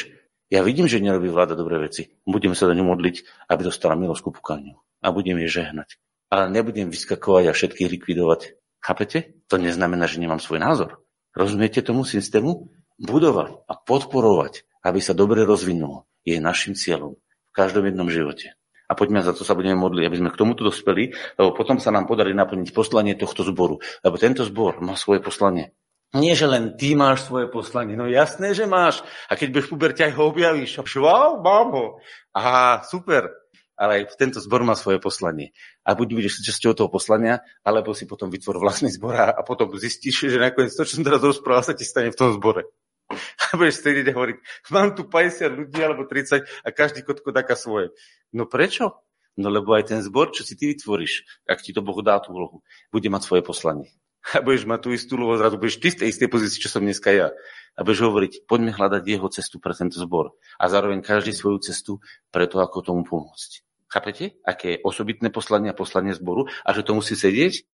Ja vidím, že nerobí vláda dobré veci. Budem sa do ňu modliť, aby dostala milosť ku pukaniu. A budem jej žehnať. Ale nebudem vyskakovať a všetkých likvidovať. Chápete? To neznamená, že nemám svoj názor. Rozumiete tomu systému? Budovať a podporovať, aby sa dobre rozvinulo, je našim cieľom v každom jednom živote a poďme za to sa budeme modliť, aby sme k tomuto dospeli, lebo potom sa nám podarí naplniť poslanie tohto zboru. Lebo tento zbor má svoje poslanie. Nie, že len ty máš svoje poslanie. No jasné, že máš. A keď budeš v puberte, aj ho objavíš. Wow, mám ho. Aha, super. Ale aj tento zbor má svoje poslanie. A buď budeš časťou toho poslania, alebo si potom vytvor vlastný zbor a potom zistíš, že nakoniec to, čo som teraz rozprával, sa ti stane v tom zbore. A budeš a hovoriť, mám tu 50 ľudí alebo 30 a každý kotko taká svoje. No prečo? No lebo aj ten zbor, čo si ty vytvoríš, ak ti to Boh dá tú úlohu, bude mať svoje poslanie. A budeš mať tú istú úlohu, zrazu budeš ty v tej istej pozícii, čo som dneska ja. A budeš hovoriť, poďme hľadať jeho cestu pre tento zbor. A zároveň každý svoju cestu pre to, ako tomu pomôcť. Chápete? Aké je osobitné poslanie a poslanie zboru a že to musí sedieť